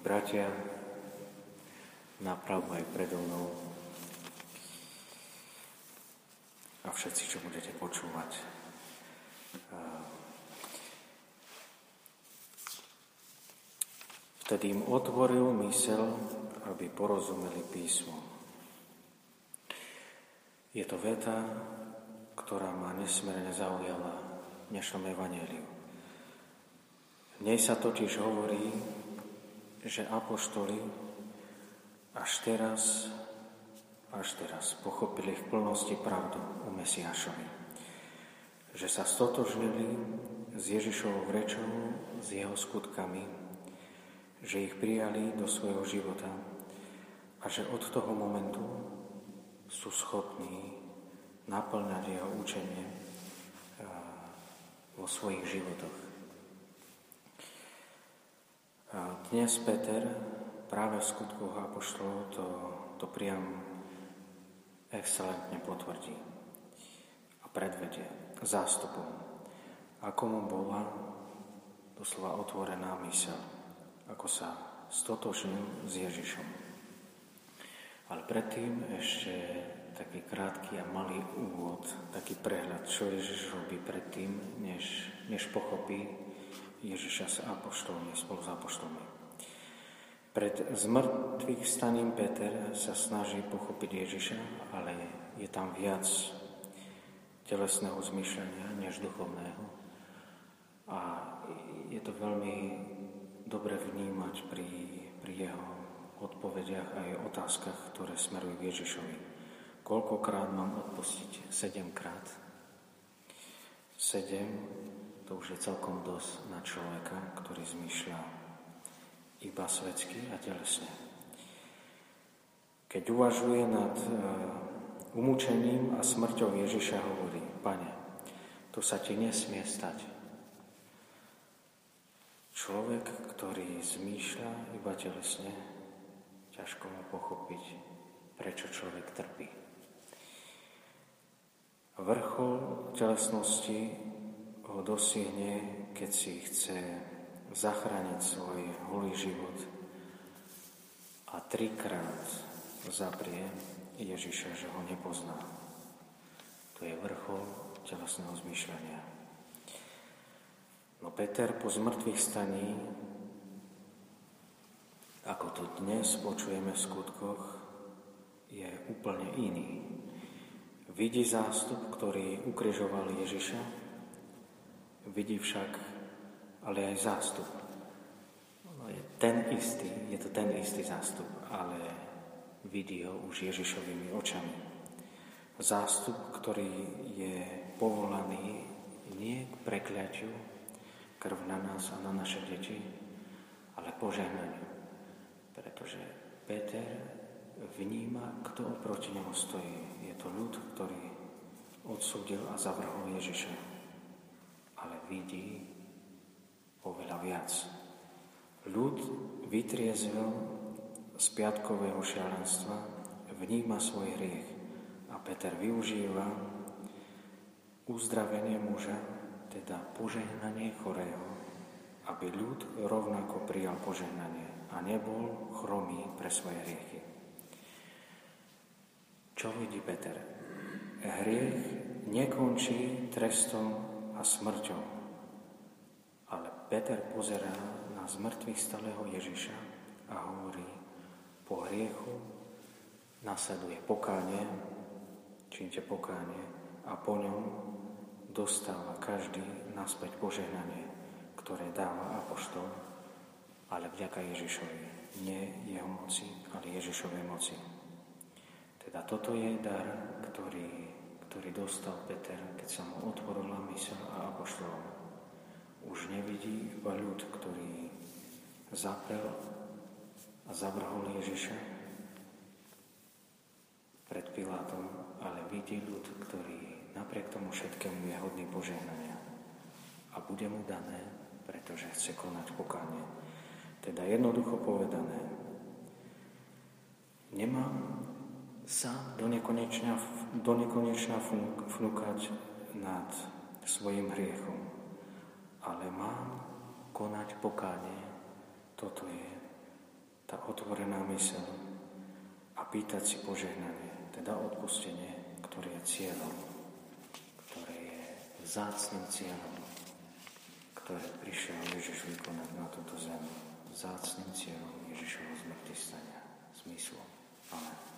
bratia, napravo aj predo mnou a všetci, čo budete počúvať. Vtedy im otvoril mysel, aby porozumeli písmo. Je to veta, ktorá ma nesmierne zaujala v dnešnom evaneliu. V nej sa totiž hovorí, že apoštoli až teraz, až teraz pochopili v plnosti pravdu o Mesiášovi. Že sa stotožnili s Ježišovou rečou, s jeho skutkami, že ich prijali do svojho života a že od toho momentu sú schopní naplňať jeho učenie eh, vo svojich životoch. A dnes Peter práve v skutkoch Apoštolov to, to priam excelentne potvrdí a predvedie zástupom, ako mu bola doslova otvorená mysel, ako sa stotožnil s Ježišom. Ale predtým ešte taký krátky a malý úvod, taký prehľad, čo Ježiš robí predtým, než, než pochopí, Ježiša s apoštolmi, spolu s apoštolmi. Pred zmrtvých staním Peter sa snaží pochopiť Ježiša, ale je tam viac telesného zmyšľania než duchovného. A je to veľmi dobre vnímať pri, pri jeho odpovediach a aj otázkach, ktoré smerujú k Ježišovi. Koľkokrát mám odpustiť? Sedemkrát. Sedem to už je celkom dosť na človeka, ktorý zmýšľa iba svetsky a telesne. Keď uvažuje nad e, umúčením a smrťou Ježiša, hovorí, Pane, to sa ti nesmie stať. Človek, ktorý zmýšľa iba telesne, ťažko mu pochopiť, prečo človek trpí. Vrchol telesnosti ho dosiahne, keď si chce zachrániť svoj holý život a trikrát zaprie Ježiša, že ho nepozná. To je vrchol telesného zmýšľania. No Peter po zmrtvých staní, ako to dnes počujeme v skutkoch, je úplne iný. Vidí zástup, ktorý ukrižoval Ježiša, Vidí však ale aj zástup. Je ten istý, je to ten istý zástup, ale vidí ho už Ježišovými očami. Zástup, ktorý je povolaný nie k prekľaťu, krv na nás a na naše deti, ale požehnaniu. Pretože Peter vníma, kto oproti nemu stojí. Je to ľud, ktorý odsúdil a zavrhol Ježiša ale vidí oveľa viac. Ľud vytriezvel z piatkového šialenstva, vníma svoj hriech a Peter využíva uzdravenie muža, teda požehnanie chorého, aby ľud rovnako prijal požehnanie a nebol chromý pre svoje hriechy. Čo vidí Peter? Hriech nekončí trestom a smrťou. Peter pozerá na zmrtvých stalého Ježiša a hovorí, po hriechu nasleduje pokánie, čínte pokánie a po ňom dostáva každý naspäť požehnanie, ktoré dáva apoštol, ale vďaka Ježišovi, nie jeho moci, ale Ježišovej moci. Teda toto je dar, ktorý ktorý dostal Peter, keď sa mu otvorila mysel a apoštolom. Už nevidí iba ľud, ktorý zaprel a zavrhol Ježiša pred Pilátom, ale vidí ľud, ktorý napriek tomu všetkému je hodný požehnania a bude mu dané, pretože chce konať pokánie. Teda jednoducho povedané, nemám sa do nekonečna, do nekonečna fnúkať nad svojim hriechom. Ale mám konať pokánie. Toto je tá otvorená mysel a pýtať si požehnanie, teda odpustenie, ktoré je cieľom, ktoré je vzácným cieľom, ktoré prišiel Ježiš vykonať na túto zem. Vzácným cieľom Ježišovho zmrtvý stania. Zmyslu. Amen.